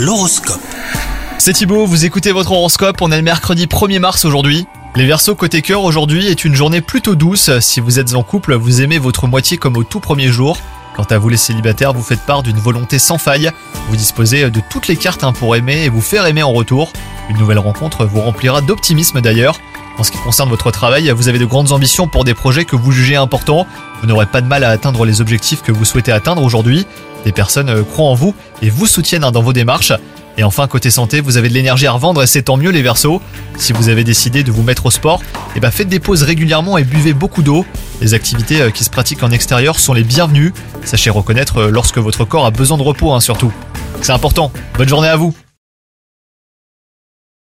L'horoscope. C'est Thibaut, vous écoutez votre horoscope, on est le mercredi 1er mars aujourd'hui. Les Verseaux côté cœur aujourd'hui est une journée plutôt douce. Si vous êtes en couple, vous aimez votre moitié comme au tout premier jour. Quant à vous les célibataires, vous faites part d'une volonté sans faille. Vous disposez de toutes les cartes hein, pour aimer et vous faire aimer en retour. Une nouvelle rencontre vous remplira d'optimisme d'ailleurs. En ce qui concerne votre travail, vous avez de grandes ambitions pour des projets que vous jugez importants. Vous n'aurez pas de mal à atteindre les objectifs que vous souhaitez atteindre aujourd'hui. Des personnes euh, croient en vous et vous soutiennent hein, dans vos démarches. Et enfin, côté santé, vous avez de l'énergie à revendre et c'est tant mieux les versos. Si vous avez décidé de vous mettre au sport, eh ben faites des pauses régulièrement et buvez beaucoup d'eau. Les activités euh, qui se pratiquent en extérieur sont les bienvenues. Sachez reconnaître euh, lorsque votre corps a besoin de repos hein, surtout. C'est important. Bonne journée à vous